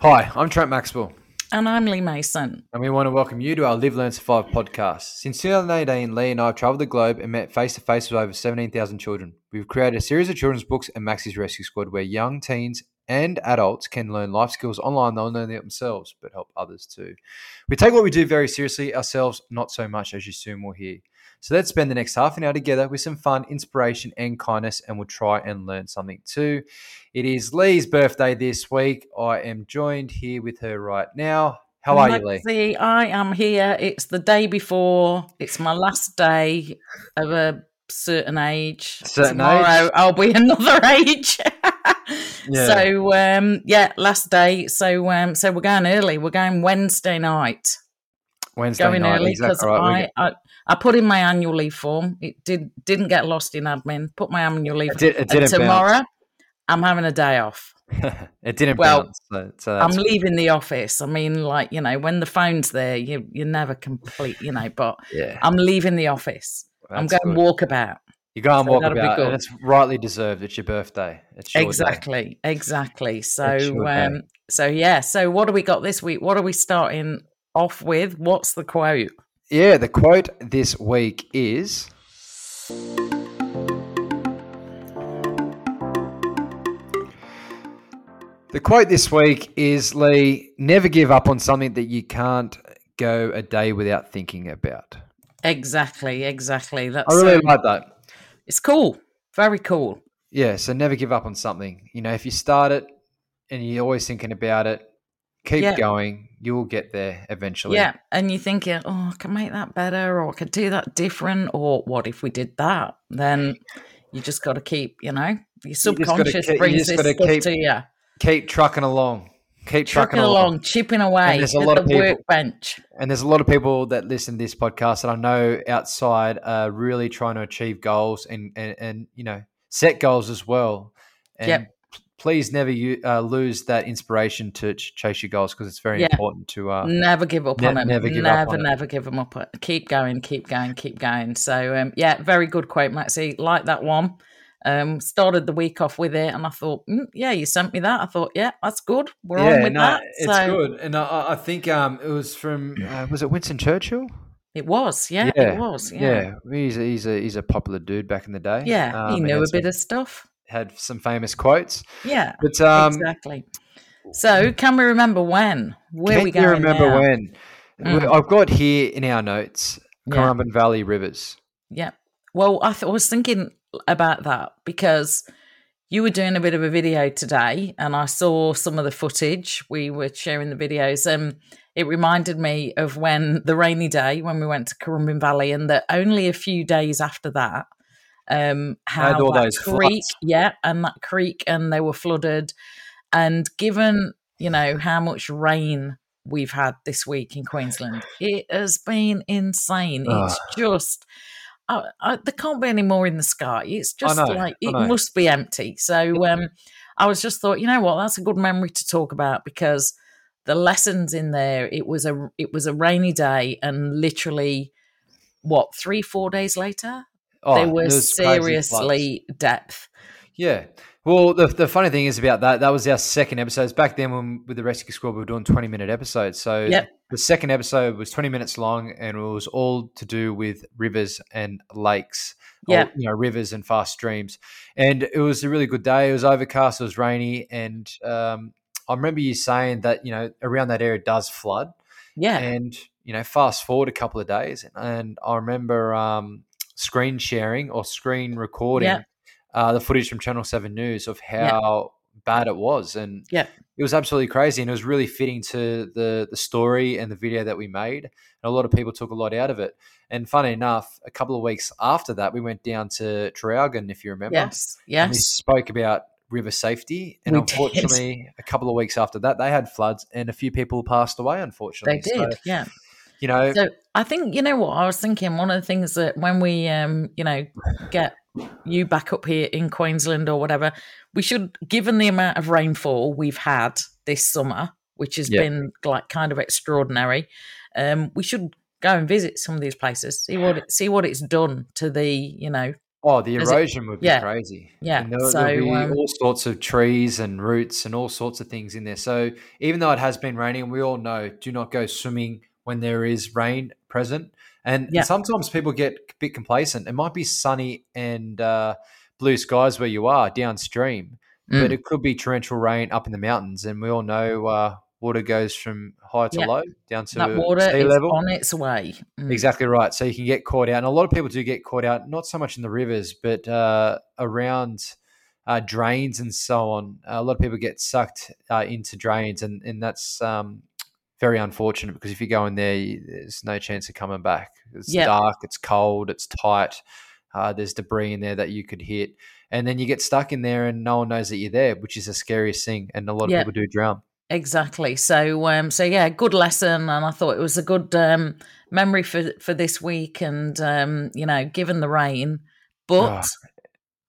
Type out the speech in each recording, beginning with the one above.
Hi, I'm Trent Maxwell, And I'm Lee Mason. and we want to welcome you to our Live, Learn, Survive podcast. Since 2018, Lee and I have traveled the globe and met face to face with over 17,000 children. We've created a series of children's books and Maxie's Rescue Squad where young teens and adults can learn life skills online, They'll learn it themselves, but help others too. We take what we do very seriously, ourselves not so much, as you soon will hear. So let's spend the next half an hour together with some fun, inspiration, and kindness, and we'll try and learn something too. It is Lee's birthday this week. I am joined here with her right now. How are you, Lee? Lexi, I am here. It's the day before. It's my last day of a certain age. Certain Tomorrow age? I'll be another age. Yeah. So um, yeah, last day. So um, so we're going early. We're going Wednesday night. Wednesday Going night. early exactly because right. I, I I put in my annual leave form. It did didn't get lost in admin. Put my annual leave. It, did, it didn't tomorrow I'm having a day off. it didn't Well, bounce. So, so I'm that's leaving the office. I mean, like you know, when the phone's there, you you never complete, you know. But yeah. I'm leaving the office. I'm that's going good. walkabout. You go and so walk about, and it's rightly deserved. It's your birthday. It's your day. Exactly, exactly. So, um, so yeah. So, what do we got this week? What are we starting off with? What's the quote? Yeah, the quote this week is The quote this week is Lee, never give up on something that you can't go a day without thinking about. Exactly, exactly. That's I really um, like that. it's cool, very cool. Yeah, so never give up on something. You know, if you start it and you're always thinking about it, keep Yeah. going. You will get there eventually. Yeah, and you think, thinking, oh, I can make that better, or I could do that different, or what if we did that? Then you just got to keep, you know, your subconscious keep- you brings this stuff keep to you. Keep trucking along. Keep trucking, trucking along, chipping away there's a at lot the of people- workbench. And there's a lot of people that listen to this podcast that I know outside are really trying to achieve goals and and, and you know set goals as well. And Yep. Please never you, uh, lose that inspiration to ch- chase your goals because it's very Yeah. important to. Uh, Never give up ne- on them. never give up never, on it. never give them up. Keep going, keep going, keep going. So, um, yeah, very good quote, Maxie. Like that one. Um, started the week off with it, and I thought, mm, yeah, you sent me that. I thought, yeah, that's good. We're on with that. it's so good. And I- I, I think um, it was from uh, was it Winston Churchill? it was, yeah, Yeah, it was, yeah, Yeah, he's a, he's a he's a popular dude back in the day. yeah. Um, he knew a bit of stuff. Had some famous quotes. Yeah, But um, exactly. So, can we remember when? Where can we you going remember now? when? Mm. I've got here in our notes Yeah. Currumbin Valley Rivers. Yeah. Well, I, th- I was thinking about that because you were doing a bit of a video today and I saw some of the footage. We were sharing the videos. and it reminded me of when the rainy day when we went to Currumbin Valley and that only a few days after that, um, Had how all that those creek, floods. yeah, and that creek and they were flooded. And given, you know, how much rain we've had this week in Queensland, it has been insane. It's just I, I, there can't be any more in the sky. It's just know, like it must be empty. So um, I was just thought, you know what, that's a good memory to talk about because the lessons in there. It was a it was a rainy day, and literally, what three four days later, Oh, they were seriously depth. Yeah. Well, the, the funny thing is about that, that was our second episode. Back then, when with the Rescue Squad, we were doing 20 minute episodes. So Yep. the second episode was 20 minutes long and it was all to do with rivers and lakes. Yeah. you know, rivers and fast streams. And it was a really good day. It was overcast, it was rainy. And um, I remember you saying that, you know, around that area does flood. Yeah, And, you know, fast forward a couple of days. And I remember um, screen sharing or screen recording Yeah. uh, the footage from Channel 7 News of how bad it was. And Yeah. it was absolutely crazy. And it was really fitting to the, the story and the video that we made. And a lot of people took a lot out of it. And funny enough, a couple of weeks after that, we went down to Traralgon, if you remember. yes, And we spoke about river safety. And We did. unfortunately, a couple of weeks after that, they had floods and a few people passed away, unfortunately. they did. So, yeah. You know, So I think you know what I was thinking. One of the things that when we, um, you know, get you back up here in Queensland or whatever, we should, given the amount of rainfall we've had this summer, which has Yeah. been like kind of extraordinary, um, we should go and visit some of these places, see what it, see what it's done to the, you know, Oh, the Is it- erosion would be yeah. crazy. Yeah, And there'll, so, there'll be um, all sorts of trees and roots and all sorts of things in there. So even though it has been raining, we all know do not go swimming when there is rain present. And Yeah. sometimes people get a bit complacent. It might be sunny and uh, blue skies where you are downstream, but Mm. it could be torrential rain up in the mountains. And we all know uh, water goes from high to Yeah. low down to that water sea level. on its way. Mm. Exactly right. So you can get caught out, and a lot of people do get caught out. Not so much in the rivers, but uh, around uh, drains and so on. A lot of people get sucked uh, into drains, and and that's um, very unfortunate because if you go in there, you, there's no chance of coming back. It's Yeah. dark, it's cold, it's tight. Uh, there's debris in there that you could hit, and then you get stuck in there, and no one knows that you're there, which is the scariest thing. And a lot of people do drown. Exactly. So, um, so yeah, good lesson, and I thought it was a good um, memory for for this week. And um, you know, given the rain, but Ah,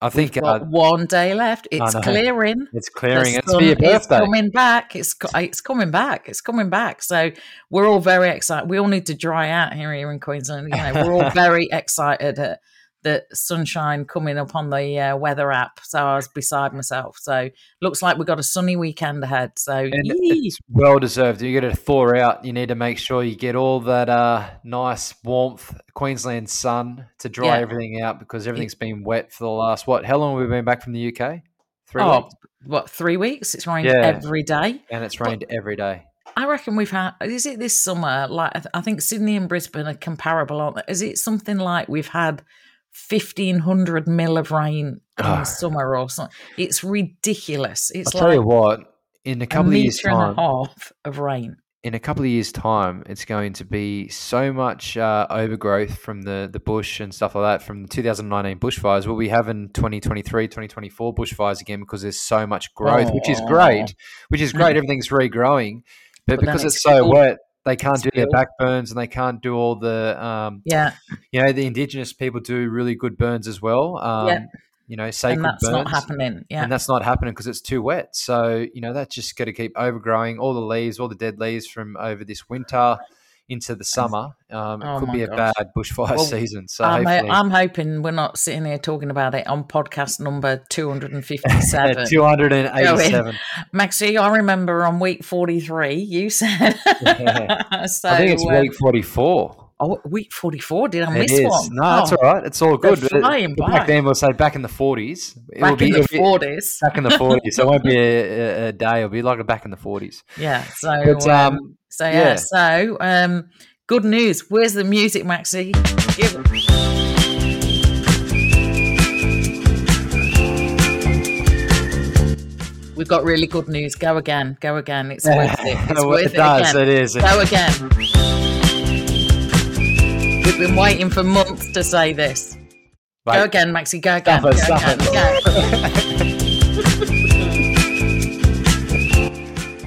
I think uh, one day left. It's clearing. it's clearing. It's for your birthday. coming back. It's co- it's coming back. It's coming back. So we're all very excited. We all need to dry out here here in Queensland. You know, we're all very excited at the sunshine coming up on the uh, weather app. So I was beside myself. So looks like we've got a sunny weekend ahead. So it's well deserved. You got to thaw out. You need to make sure you get all that uh, nice warmth, Queensland sun to dry Yeah. everything out because everything's been wet for the last what? How long have we been back from the UK? Three oh, weeks, what three weeks? It's rained Yeah. every day. and it's rained every day. I reckon we've had. Is it this summer? Like I I think Sydney and Brisbane are comparable, aren't they? Is it something like we've had fifteen hundred mil of rain in Ah. the summer or something? It's ridiculous. It's I'll tell like you what. In a a couple of years' time, a half of rain. in a couple of years' time, it's going to be so much uh, overgrowth from the, the bush and stuff like that from the 2019 bushfires. We'll be having 2023, 2024 bushfires again because there's so much growth, which is great, which is great. Everything's regrowing. But, But because it's it's, so wet, they can't It's do their back burns and they can't do all the, um, Yeah, you know, the indigenous people do really good burns as well. Um, Yeah. You know, sacred and that's burns not happening. Yeah, and that's not happening because it's too wet. So you know that's just going to keep overgrowing all the leaves, all the dead leaves from over this winter into the summer. Um, it Oh could be a gosh. bad bushfire Well, season. So I'm, hopefully, I'm hoping we're not sitting here talking about it on podcast number 257. two hundred and eighty-seven. Maxie, I remember on week 43, you said. so, I think it's um, week forty-four. Oh, week 44. Did I It miss is. one? No, that's Oh, all right. It's all good. But it- flying but by. back then, we'll say back in the forties. It Back in the 40s. back in the forties. so it won't be a, a, day. It'll be like a back in the forties. Yeah. So, But um, um, so yeah. yeah. So, um, good news. Where's the music, Maxie? Give it. We've got really good news. Go again. Go again. It's worth it. It's worth it it, does. again. It is. Go again. We've been waiting for months to say this. Go again, Maxie. Go again. Stop go again.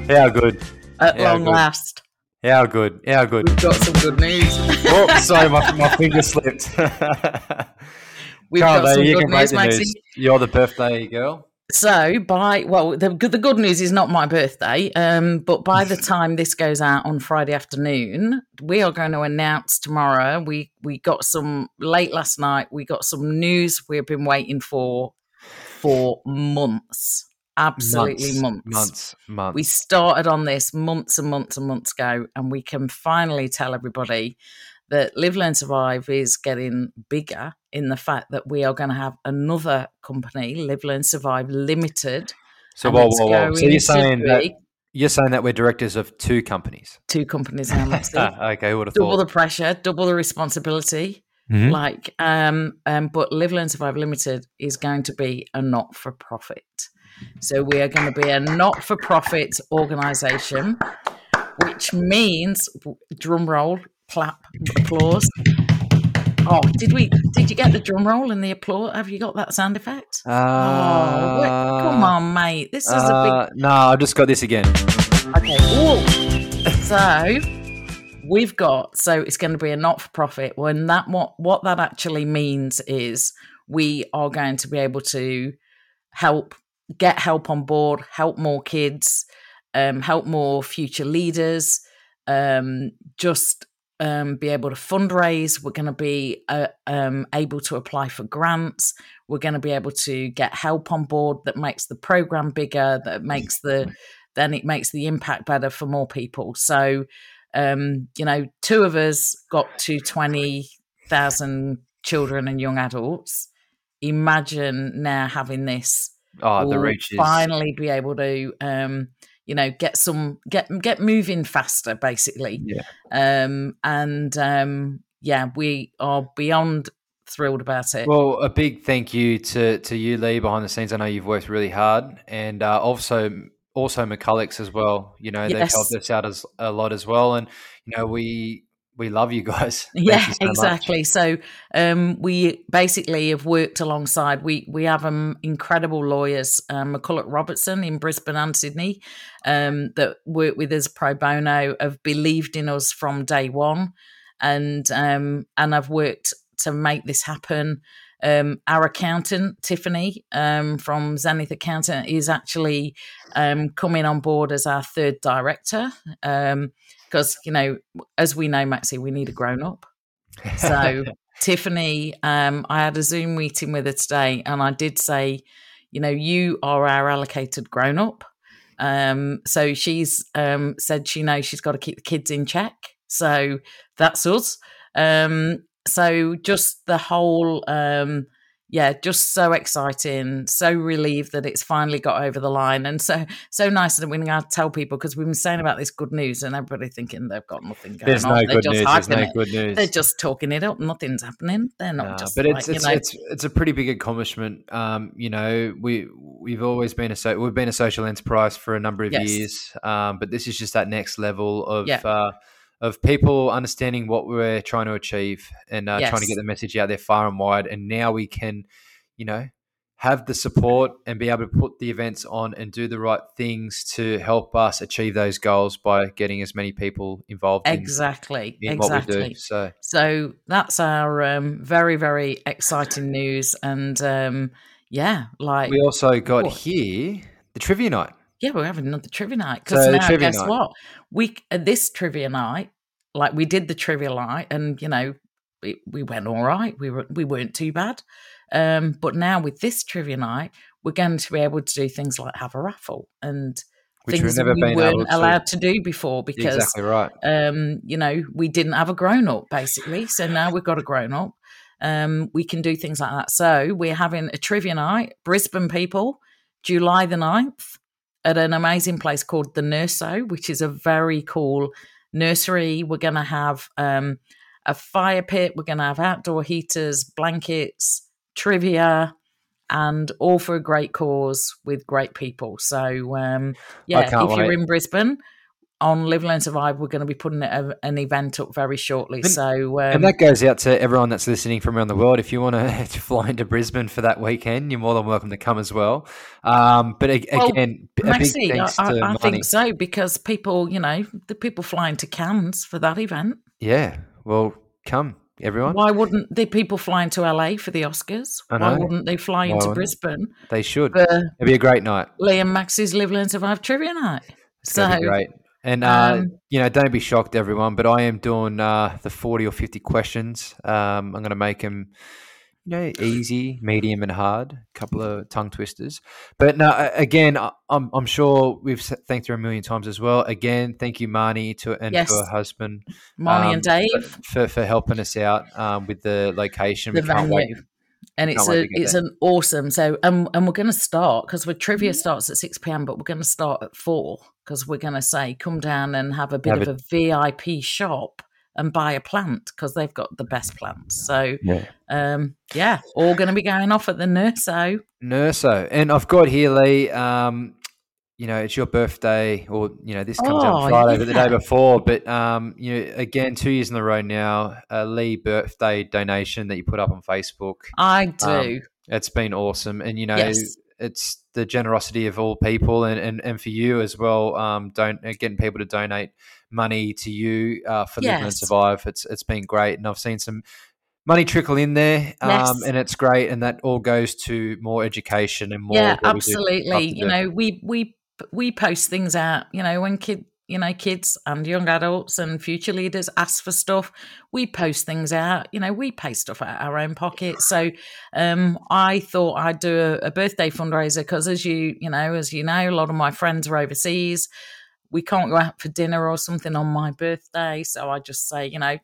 Go. How good. At Yeah, long good. last, How good. How good. we've got some good news. oh, sorry, my, my finger slipped. We've Carl, got some you good can news, Maxie. News. You're the birthday girl. So by well, the good the good news is not my birthday, um, but by the time this goes out on Friday afternoon, we are going to announce tomorrow. We we got some late last night. We got some news we've been waiting for for months, absolutely months. Months. Months. We started on this months and months and months ago, and we can finally tell everybody that Live Learn Survive is getting bigger in the fact that we are going to have another company, Live Learn Survive Limited. so, whoa, whoa, whoa. So you're saying that you're saying that we're directors of two companies. two companies now, okay, who would have double thought? the pressure, double the responsibility. Mhm. Like, um, um, but Live Learn Survive Limited is going to be a not for profit. So we are going to be a not for profit organisation, which means drum roll, clap, applause. Oh, did we? Did you get the drum roll and the applause? Have you got that sound effect? oh, wait, come on, mate! This is a Uh, no, I've just got this again. Okay. Ooh. So we've got. So it's going to be a not-for-profit. When that what what that actually means is we are going to be able to help get help on board, help more kids, um, help more future leaders, um, just um, be able to fundraise. We're going to be uh, um, able to apply for grants. We're going to be able to get help on board that makes the program bigger, that makes the then it makes the impact better for more people. So, um, you know, two of us got to twenty thousand children and young adults. Imagine now having this. Oh, the reach is finally be able to um, you know get some get get moving faster basically. Yeah. Um and um yeah we are beyond thrilled about it. Well a big thank you to to you lee behind the scenes. I know you've worked really hard and uh, also also McCullough's as well. You know yes. they've helped us out as a lot as well and you know we we love you guys. yeah, you so exactly. Much. So um, we basically have worked alongside. We we have um, incredible lawyers, um, McCullough Robertson in Brisbane and Sydney, um, that work with us pro bono. Have believed in us from day one, and um, and I've worked to make this happen. Um, our accountant Tiffany um, from Zenith Accountant is actually um, coming on board as our third director. Um, because you know, as we know, Maxie, we need a grown up. So Tiffany, um, I had a Zoom meeting with her today, and I did say, you know, you are our allocated grown up. Um, so she's um, said she knows she's got to keep the kids in check. So that's us. Um, so just the whole um, yeah, just so exciting, so relieved that it's finally got over the line, and so so nice that we can tell people because we've been saying about this good news, and everybody thinking they've got nothing going There's on. No They're good just news. There's no it. good news. They're just talking it up. Nothing's happening. They're not just. But it's like, it's, you know, it's it's a pretty big accomplishment. Um, you know, we we've always been a so we've been a social enterprise for a number of yes. years. Um, but this is just that next level of. Yeah. Uh, of people understanding what we're trying to achieve and uh, Yes. trying to get the message out there far and wide. And now we can, you know, have the support and be able to put the events on and do the right things to help us achieve those goals by getting as many people involved in, exactly, in we exactly. do. So So that's our um, very very exciting news, and um, yeah, like we also got What? here the trivia night. Yeah, we're having another trivia night because So now trivia guess night. what? We uh, this trivia night, like we did the trivia night, and you know we, we went all right. We were we weren't too bad. Um, but now with this trivia night, we're going to be able to do things like have a raffle and Which things we've never we been weren't able to- allowed to do before because exactly right. um, you know, we didn't have a grown up basically. So now we've got a grown up. Um, we can do things like that. So we're having a trivia night, Brisbane people, July the 9th, at an amazing place called the Nurso, which is a very cool nursery. We're going to have um, a fire pit, we're going to have outdoor heaters, blankets, trivia. And all for a great cause with great people. So, um, yeah, if can't you're in Brisbane, on Live Learn Survive, we're going to be putting a, an event up very shortly. And- so, um, and that goes out to everyone that's listening from around the world. If you want to, fly into Brisbane for that weekend, you're more than welcome to come as well. Um, but a- Well, again, a big Maxie, I, I, to I think so because people, you know, the people flying to Cairns for that event. Yeah, well, come everyone. Why wouldn't the people flying to LA for the Oscars? Why wouldn't they fly Why into? Brisbane They should. It'd be a great night. Liam Max's Live Learn Survive trivia night? It's So, be great. And uh, um, you know, don't be shocked, everyone. But I am doing uh, the forty or fifty questions. Um, I'm going to make them, you know, easy, medium, and hard. A couple of tongue twisters. But no, again, I'm I'm sure we've thanked her a million times as well. Again, thank you, Marnie, to and Yes. to her husband Marnie um, and Dave, for for helping us out um, with the location. the we can't wait. venue. And it's a it's there. an awesome so um, and we're going to start because we're trivia starts at six pm, but we're going to start at four because we're going to say come down and have a bit Have of a VIP shop and buy a plant because they've got the best plants. So Yeah. um, yeah, all going to be going off at the Nurso. Nurso. And I've got here, Lee, um, you know, it's your birthday, or, you know, this comes out Oh, on Friday, but the day before. But, um, you know, again, two years in a row now, a Lee birthday donation that you put up on Facebook. I do. Um, It's been awesome. And, you know, Yes. it's the generosity of all people and, and, and for you as well, um, don't uh, getting people to donate money to you uh, for Live Learn Yes. Survive. It's It's been great. And I've seen some money trickle in there um, Yes. and it's great. And that all goes to more education and more. yeah of what we do- love absolutely you know we we we post things out you know when kid you know, kids and young adults and future leaders ask for stuff. We post things out, you know, we pay stuff out of our own pocket. So um, I thought I'd do a, a birthday fundraiser because, as you, you know, as you know, a lot of my friends are overseas. We can't go out for dinner or something on my birthday. So I just say, you know,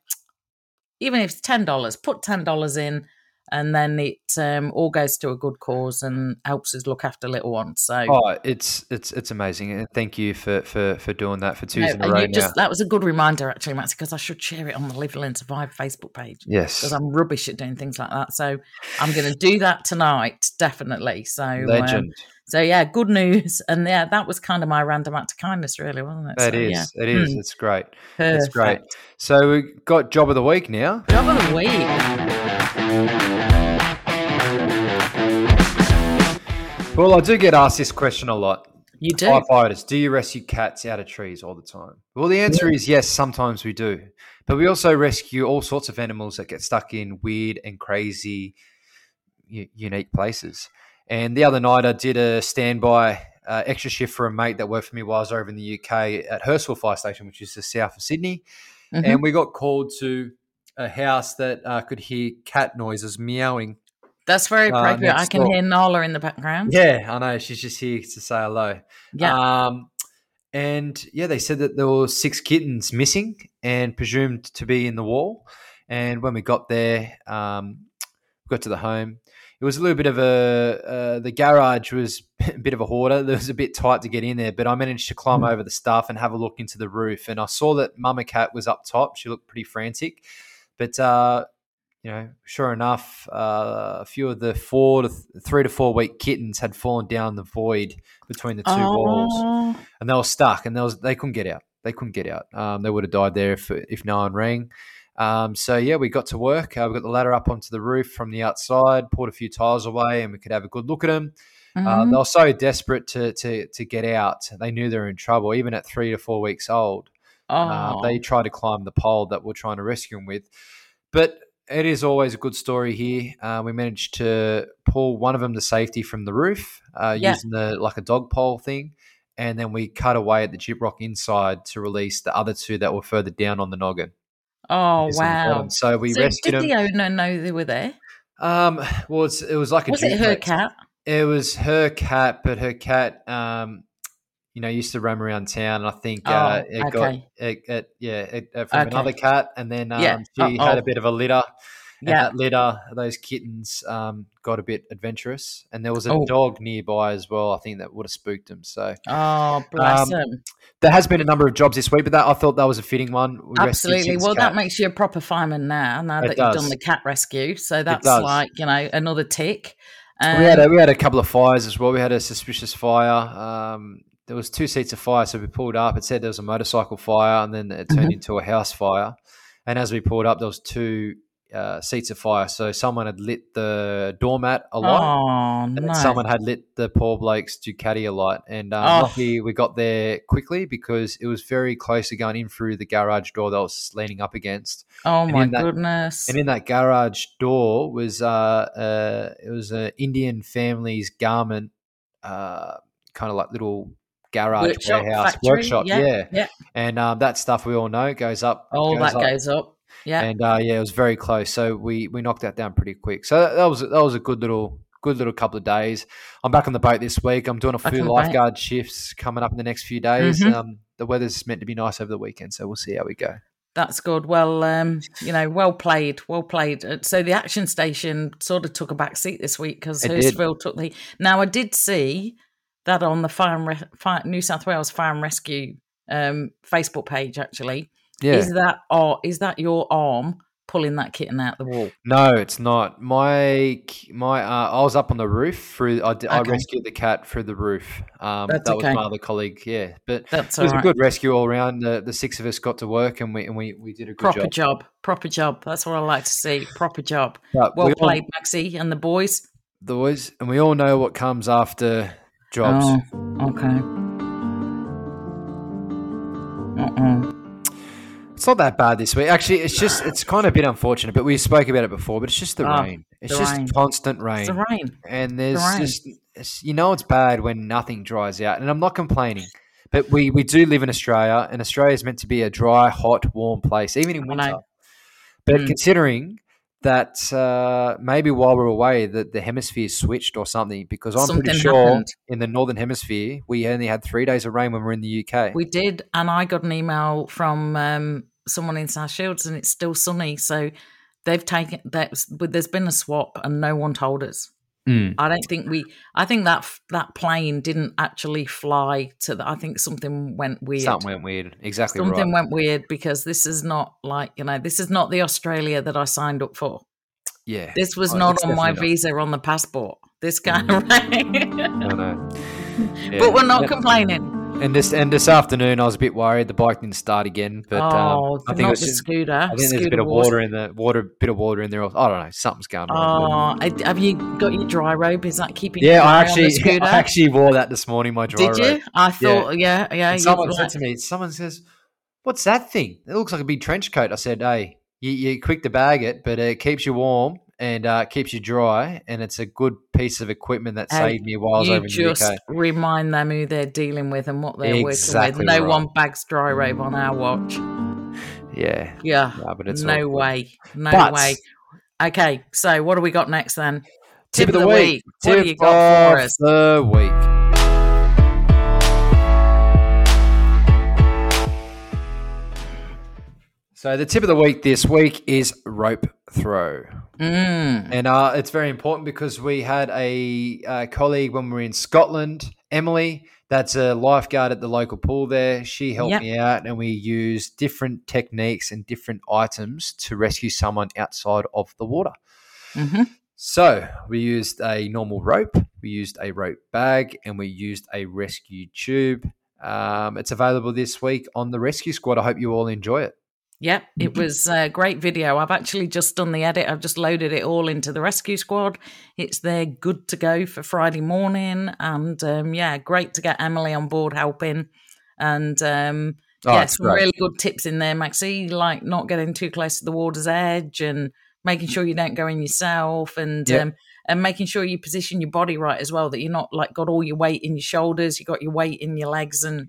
even if it's $10, put $10 in and then it um, all goes to a good cause and helps us look after little ones. So, oh, it's it's it's amazing, and thank you for for for doing that for two no, in a row. Just, that was a good reminder, actually, Max, because I should share it on the Live Learn Survive Facebook page. Yes, because I'm rubbish at doing things like that. So I'm going to do that tonight, definitely. So um, legend. Um, so yeah, good news, and yeah, that was kind of my random act of kindness, really, wasn't it? It so, is. Yeah. It is. Mm. It's great. Perfect. It's great. So we've got job of the week now. Job of the week. Well, I do get asked this question a lot. You do? Firefighters, do you rescue cats out of trees all the time? Well, the answer yeah. is yes, sometimes we do. But we also rescue all sorts of animals that get stuck in weird and crazy, u- unique places. And the other night, I did a standby uh, extra shift for a mate that worked for me while I was over in the UK at Hurstville Fire Station, which is the south of Sydney. Mm-hmm. And we got called to a house that uh, could hear cat noises meowing that's very uh, appropriate. Uh, I can door. hear Nola in the background. Yeah, I know. She's just here to say hello. Yeah. Um, and yeah, they said that there were six kittens missing and presumed to be in the wall. And when we got there, um, got to the home. It was a little bit of a uh, the garage was a bit of a hoarder. It was a bit tight to get in there, but I managed to climb mm. over the stuff and have a look into the roof. And I saw that Mama Cat was up top. She looked pretty frantic, but uh, you know, sure enough, uh, a few of the four to th- three to four week kittens had fallen down the void between the two oh. walls, and they were stuck, and they was they couldn't get out. They couldn't get out. Um, they would have died there if if no one rang. Um, so yeah, we got to work. Uh, we got the ladder up onto the roof from the outside, pulled a few tiles away, and we could have a good look at them. Uh, mm-hmm. Uh, they were so desperate to to to get out. They knew they were in trouble, even at three to four weeks old. Oh. Uh, they tried to climb the pole that we're trying to rescue them with, but it is always a good story here. Uh, we managed to pull one of them to safety from the roof uh, yeah. using the like a dog pole thing, and then we cut away at the gyprock inside to release the other two that were further down on the noggin. Oh wow! So we so rescued did them. the owner know they were there? Um, well, it was like a was it her cat? It was her cat, but her cat um, you know, used to roam around town. And I think uh, oh, uh, it okay. got it, it yeah it, uh, from okay. another cat, and then um, yeah. she oh, had a bit of a litter. Yeah, that litter, those kittens um, got a bit adventurous, and there was a oh. dog nearby as well. I think that would have spooked them. So, oh bless um, them. There has been a number of jobs this week, but that I thought that was a fitting one. We Absolutely. Well, cat. that makes you a proper fireman now. Now that you've done the cat rescue, so that's like you know another tick. Um, we had a, we had a couple of fires as well. We had a suspicious fire. Um, there was two seats of fire. So we pulled up. It said there was a motorcycle fire, and then it turned mm-hmm. into a house fire. And as we pulled up, there was two uh, seats of fire. So someone had lit the doormat a oh, and no. someone had lit the poor bloke's Ducati a light. And um, oh. luckily, we got there quickly because it was very close to going in through the garage door that I was leaning up against. Oh and my that, goodness! And in that garage door was uh, uh it was an Indian family's garment, uh, kind of like little garage workshop, warehouse factory, workshop yeah, yeah. yeah. and um, that stuff we all know goes up all goes that up. goes up yeah and uh, yeah it was very close so we we knocked that down pretty quick so that, that was that was a good little good little couple of days i'm back on the boat this week i'm doing a few lifeguard shifts coming up in the next few days mm-hmm. um, the weather's meant to be nice over the weekend so we'll see how we go that's good. Well, um, you know, well played, well played. Uh, so the action station sort of took a back seat this week because Hurstville took the. Now I did see that on the Fire, Re- Fire New South Wales Fire and Rescue um, Facebook page. Actually, yeah. is that or is that your arm pulling that kitten out the wall? No, it's not. My my uh, I was up on the roof through. I, okay. I rescued the cat through the roof. Um, That's that okay. was my other colleague. Yeah, but That's it was right. a good rescue all around. The, the six of us got to work and we and we, we did a good proper job. job. Proper job. That's what I like to see. Proper job. But well we played, all, Maxie and the boys. The boys, and we all know what comes after jobs. Oh, okay. Uh-uh. It's not that bad this week. Actually, it's just it's kind of a bit unfortunate, but we spoke about it before. But it's just the oh, rain. It's the just rain. constant rain. It's the rain. And there's the rain. just you know it's bad when nothing dries out. And I'm not complaining, But we, we do live in Australia, and Australia is meant to be a dry, hot, warm place, even in winter. But Mm. considering that uh, maybe while we're away, that the hemisphere switched or something, because I'm pretty sure happened. in the northern hemisphere we only had three days of rain when we're in the UK. We did, and I got an email from um, someone in South Shields, and it's still sunny. So they've taken that. There's been a swap, and no one told us. Mm. I don't think we. I think that that plane didn't actually fly to the. I think something went weird. Something went weird. Exactly Something right. went weird because this is not like you know. This is not the Australia that I signed up for. yeah. This was Oh, not on my definitely visa on the passport. This kind of rain. not. I. Yeah. But we're not complaining. And this and this afternoon, I was a bit worried the bike didn't start again. But oh, um, I think it was the just, scooter. I think there's a bit of was- water in the water, bit of water in there. I don't know, something's going on. Oh, I- have you got your dry robe? Is that keeping? yeah, I actually, scooter? I actually wore that this morning. My dry robe. Did you? robe. I thought, yeah, yeah. You someone said to me, someone says, "What's that thing? It looks like a big trench coat." I said, "Hey, you, you quick to bag it, but it keeps you warm and uh, keeps you dry, and it's a good piece of equipment that Hey, saved me while I was over in the just remind them who they're dealing with and what they're Exactly working with. No right. one bags dry robe on our watch. Yeah, Yeah, no, but it's no good. way, no But- way. Okay, so what do we got next then? Tip, of the, week. What Tip do you got for of us? the week. So the tip of the week this week is rope throw. Mm, And uh, it's very important because we had a, uh colleague when we were in Scotland, Emily, that's a lifeguard at the local pool there. She helped Yep. me out, and we used different techniques and different items to rescue someone outside of the water. mhm. So we used a normal rope, we used a rope bag, and we used a rescue tube. Um, it's available this week on the Rescue Squad. I hope you all enjoy it. Yep, it was a great video. I've actually just done the edit. I've just loaded it all into the rescue squad. It's there, good to go for Friday morning. And um, yeah, great to get Emily on board helping. And um, Oh, yeah, some great. really good tips in there, Maxie, like not getting too close to the water's edge and making sure you don't go in yourself and Yeah. um, and making sure you position your body right as well, that you're not like got all your weight in your shoulders, you got your weight in your legs and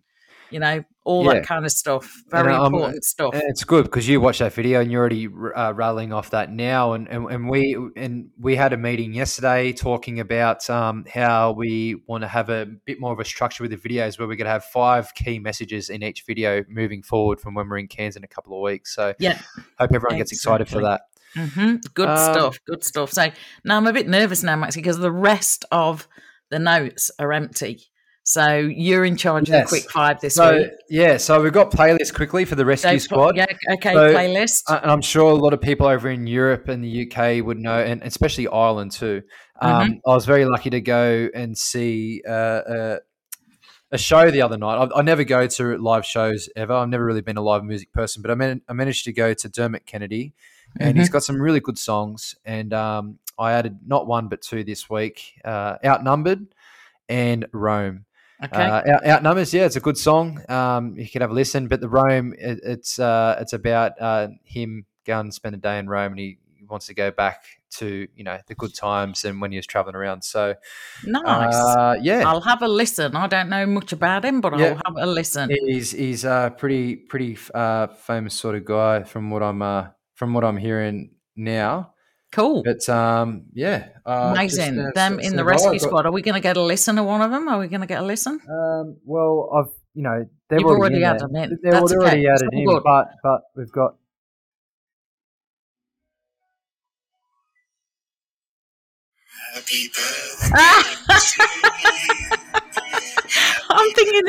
you know, all Yeah. that kind of stuff. And, Very um, important stuff. It's good because you watch that video and you're already uh, rattling off that now. And, and and we and we had a meeting yesterday talking about um, how we want to have a bit more of a structure with the videos where we're going to have five key messages in each video moving forward from when we're in Cairns in a couple of weeks. So Yeah. hope everyone gets excited for that. hmm Good Um, stuff. Good stuff. So now I'm a bit nervous now, Maxie, because the rest of the notes are empty. So you're in charge of the quick five this So week. yeah, so we've got playlists quickly for the rescue put- squad. Yeah. Okay. So, playlist. Uh, and I'm sure a lot of people over in Europe and the UK would know, and especially Ireland too. Um, Mm-hmm. I was very lucky to go and see uh, a, a show the other night. I, I never go to live shows ever. I've never really been a live music person, but I, man- I managed to go to Dermot Kennedy, and Mm-hmm. he's got some really good songs. And um, I added not one but two this week: uh, "Outnumbered" and "Rome." Okay. Uh, Out, Outnumbers, yeah, it's a good song. Um, you could have a listen. But the Rome, it, it's uh, it's about uh, him going and spend a day in Rome, and he wants to go back to you know the good times and when he was traveling around. So nice. uh, yeah, I'll have a listen. I don't know much about him, but Yeah. I'll have a listen. he's he's a pretty pretty uh, famous sort of guy from what I'm uh, from what I'm hearing now. Cool. But um, yeah, uh, just, Amazing. uh, Them in the rescue got- squad. Are we going to get a listen to one of them? Are we going to get a listen? Um, well, I've you know they've You've already, already in added there. them in. They're, That's they're okay. already It's added all in, good. but but we've got Happy birthday. I'm thinking.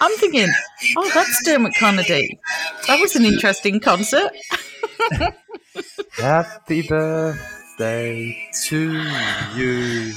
I'm thinking. Oh, that's Dermot Kennedy. That was an interesting concert. Happy birthday to you.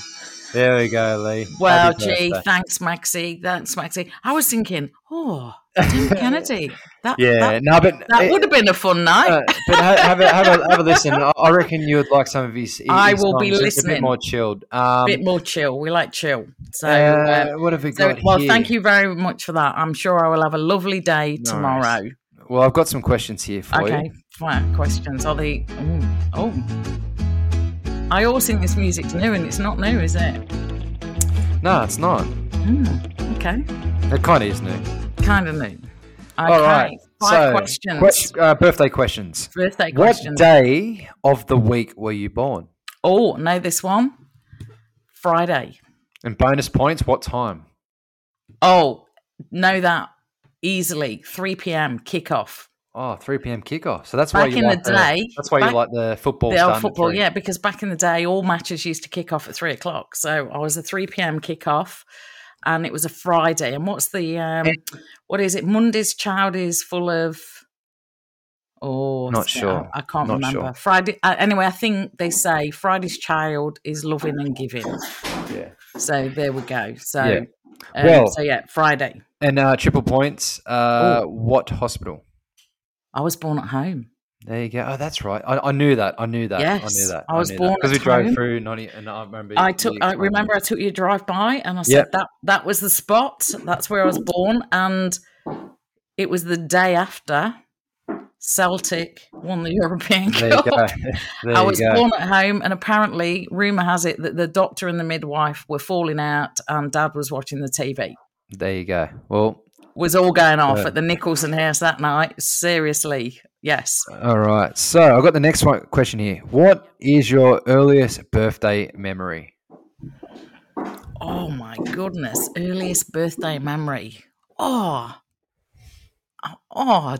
There we go, Lee. Well, Happy gee, birthday. thanks, Maxie. Thanks, Maxie. I was thinking, oh, Dermot Kennedy. That, Yeah, that, no, but that it- would have been a fun night. uh, but ha- have a have a have a listen. I- reckon you would like some of his. his I will be songs. It's a bit more chilled. Um, bit more chill. We like chill. So, uh, uh, what have we so got? well, here? thank you very much for that. I'm sure I will have a lovely day No tomorrow. Well, I've got some questions here for you. Okay, you. fine. Questions. Are they? ooh, Oh, I always think this music's new, and it's not new, is it? No, it's not. Mm, okay. It kind of is new. Kind of new. Okay. All right. Five so, questions. quest- uh, birthday questions. Birthday questions. What day of the week were you born? Oh, know this one? Friday. And bonus points, what time? Oh, know that easily. 3 p.m. kickoff. Oh, 3 p.m. kickoff. So that's why Back you in like the day- That's why back- you like the football. The old football, yeah, because back in the day, all matches used to kick off at three o'clock. So I was a 3 p.m. kickoff and it was a Friday. And what's the, um, what is it? Monday's child is full of, oh, Not sure. I, I can't Not remember. sure. Friday, uh, anyway, I think they say Friday's child is loving and giving. Yeah. So there we go. So, Yeah. um, Well- so yeah, Friday. And uh, triple points. Uh, what hospital? I was born at home. There you go. Oh, that's right. I, I knew that. I knew that. Yes, I knew that. I was knew born because we drove home. through and I remember. I took. I remember. I took you drive by, and I said Yep. that that was the spot. That's where I was born, and it was the day after Celtic won the European There you Cup. I was go. born at home, and apparently, rumor has it that the doctor and the midwife were falling out, and Dad was watching the TV. There you go. Well, Was all going off Yeah. at the Nicholson house that night. Seriously, yes. all right. So I've got the next one question here. What is your earliest birthday memory? Oh my goodness! Earliest birthday memory. Oh, oh, oh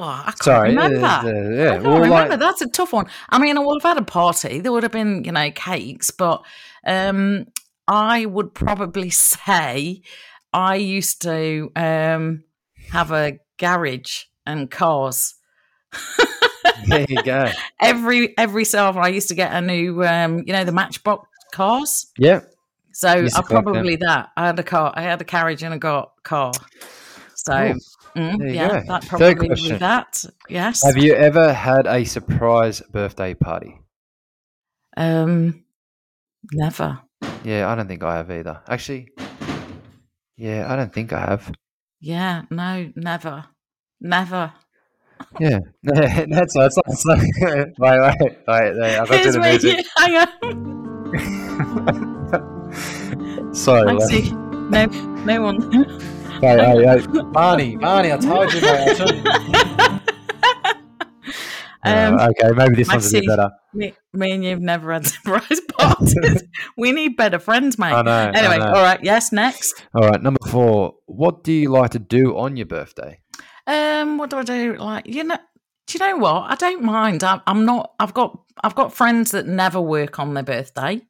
I can't Sorry. uh, remember. uh, I yeah. can't well, remember. like- That's a tough one. I mean, I would have had a party. There would have been, you know, cakes, but um, I would probably say I used to um, have a garage and cars. there you go. Every every so often, I used to get a new, um, you know, the Matchbox cars. Yeah. So I them. probably that. I had a car. I had a carriage and a got car. So mm, yeah, go. that probably would be that. Yes. Have you ever had a surprise birthday party? Um, never. Yeah, I don't think I have either. Actually, yeah, I don't think I have. Yeah, no, never, never. Yeah, that's that's, that's like, wait, wait, wait, wait. I've got to the music. you, hang on. Sorry. Actually, no, no one. Hey, hey, hey. Barney, Barney, I told you, mate. I told you. Um, Uh, okay, maybe this one's a bit better. me, me and you've never had surprise parties. we need better friends, mate. I know. I Anyway, know. all right. Yes, next. All right, number four. What do you like to do on your birthday? Um, what do I do? Like, you know, do you know what? I don't mind. I'm, I'm not. I've got. I've got friends that never work on their birthday,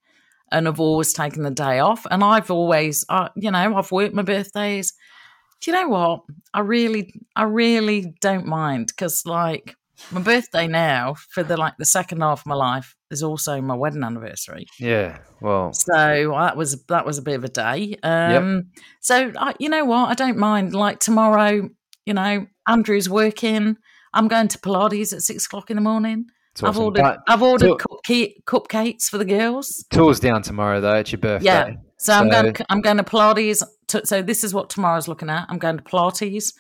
and have always taken the day off. And I've always, uh, you know, I've worked my birthdays. Do you know what? I really, I really don't mind because, like, my birthday now for the like the second half of my life is also my wedding anniversary. Yeah, well, So that was that was a bit of a day. Um, So I, you know what? I don't mind. Like tomorrow, you know, Andrew's working. I'm going to Pilates at six o'clock in the morning. it's I've ordered. But I've ordered cupcake, cupcakes for the girls. tour's down tomorrow, though. It's your birthday. Yeah. So, I'm So- going. I'm going to Pilates. To, so this is what tomorrow's looking at. I'm going to Pilates.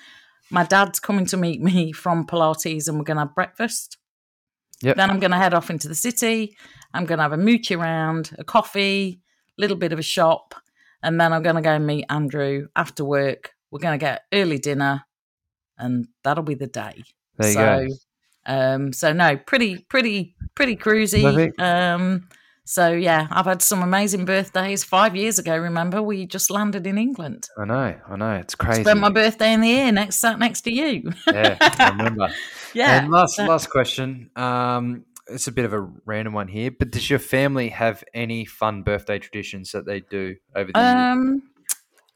My dad's coming to meet me from Pilates, and we're going to have breakfast. Yep. Then I'm going to head off into the city. I'm going to have a mooch around, a coffee, a little bit of a shop, and then I'm going to go and meet Andrew after work. We're going to get early dinner, and that'll be the day. There you so, go. um, so no, pretty, pretty, pretty cruisy. Um, so yeah, I've had some amazing birthdays. Five years ago, remember, we just landed in England. I know, I know. It's crazy. Spent my birthday in the air next sat next to you. yeah, I remember. yeah. And last last question. Um, it's a bit of a random one here, but does your family have any fun birthday traditions that they do over the years? um,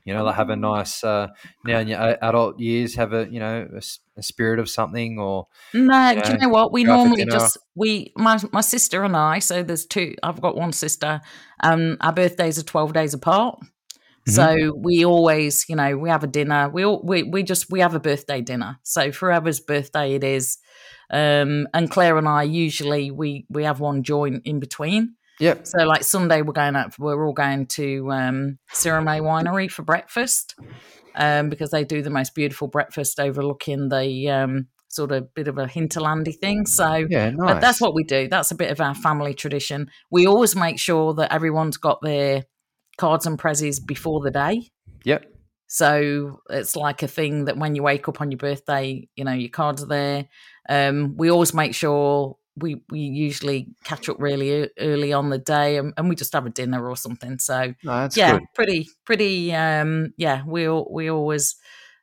You know, like have a nice uh, now in your adult years, have a you know a, a spirit of something, or No, you do you know, know what? We go out for normally just we my my sister and I. So there's two. I've got one sister. Um, our birthdays are twelve days apart. Mm-hmm. So we always, you know, we have a dinner. We all we we just we have a birthday dinner. So for whoever's birthday it is, um, and Claire and I usually we we have one joint in between. Yep, So like Sunday we're going out. We're all going to um, Sirromet Winery for breakfast um, because they do the most beautiful breakfast overlooking the um, sort of bit of a hinterlandy thing. So yeah, nice. but that's what we do. That's a bit of our family tradition. We always make sure that everyone's got their cards and prezzies before the day. Yep. So it's like a thing that when you wake up on your birthday, you know, your cards are there. Um, we always make sure we we usually catch up really early on the day and, and we just have a dinner or something. So No, yeah, good. pretty pretty um yeah, we we always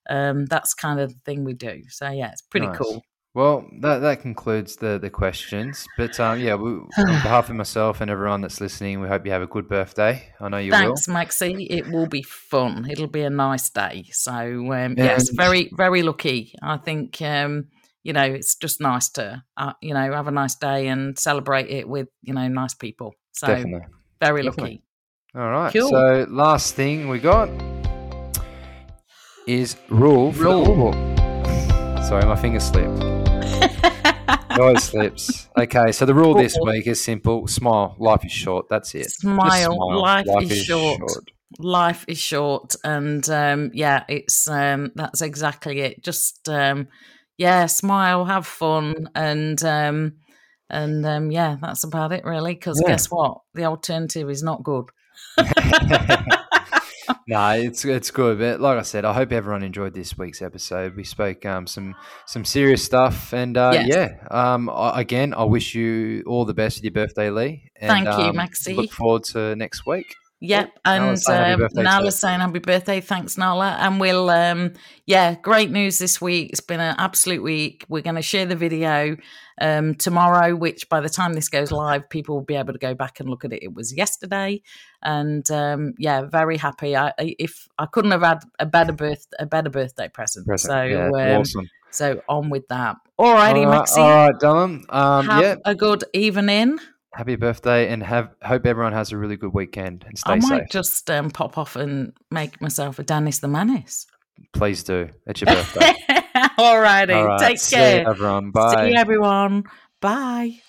um that's kind of the thing we do. So yeah, it's pretty Nice. cool. Well, that that concludes the the questions. But um, yeah, we, on behalf of myself and everyone that's listening, we hope you have a good birthday. I know you Thanks, Maxie. It will be fun. It'll be a nice day. So um, yes, very very lucky. I think um, you know it's just nice to uh, you know have a nice day and celebrate it with you know nice people. So. Definitely. very Definitely. lucky. All right. Cool. So last thing we got is rule. For Rule. Rule. Sorry, my finger slipped. Always slips. Okay, so the rule this week is simple: smile. Life is short. That's it. Just Smile. Life is short. Life is short, and um, yeah, it's um, that's exactly it. Just um, yeah, smile, have fun, and um, and um, yeah, that's about it really. Because Yeah. guess what? The alternative is not good. no, it's it's good. But like I said, I hope everyone enjoyed this week's episode. We spoke um, some some serious stuff, and uh, Yes. yeah. Um, I, again, I wish you all the best with your birthday, Lee. And, Thank you, um, Maxie. Look forward to next week. Yep, Nala's and happy um, Nala's saying happy birthday. Thanks, Nala. And we'll, um, yeah, great news this week. It's been an absolute week. We're going to share the video um, tomorrow, which by the time this goes live, people will be able to go back and look at it. It was yesterday, and um, yeah, very happy. I, if I couldn't have had a better birth, a better birthday present. Present. So, yeah, um, awesome. so on with that. All righty, all right, Maxie. all right, Dylan. Um, have yeah, a good evening. Happy birthday, and have hope everyone has a really good weekend and stay I might safe. just um, pop off and make myself a Dennis the Menace. Please do. It's your birthday. All righty. All right, Take see you, care. everyone. Bye. See you, everyone. Bye.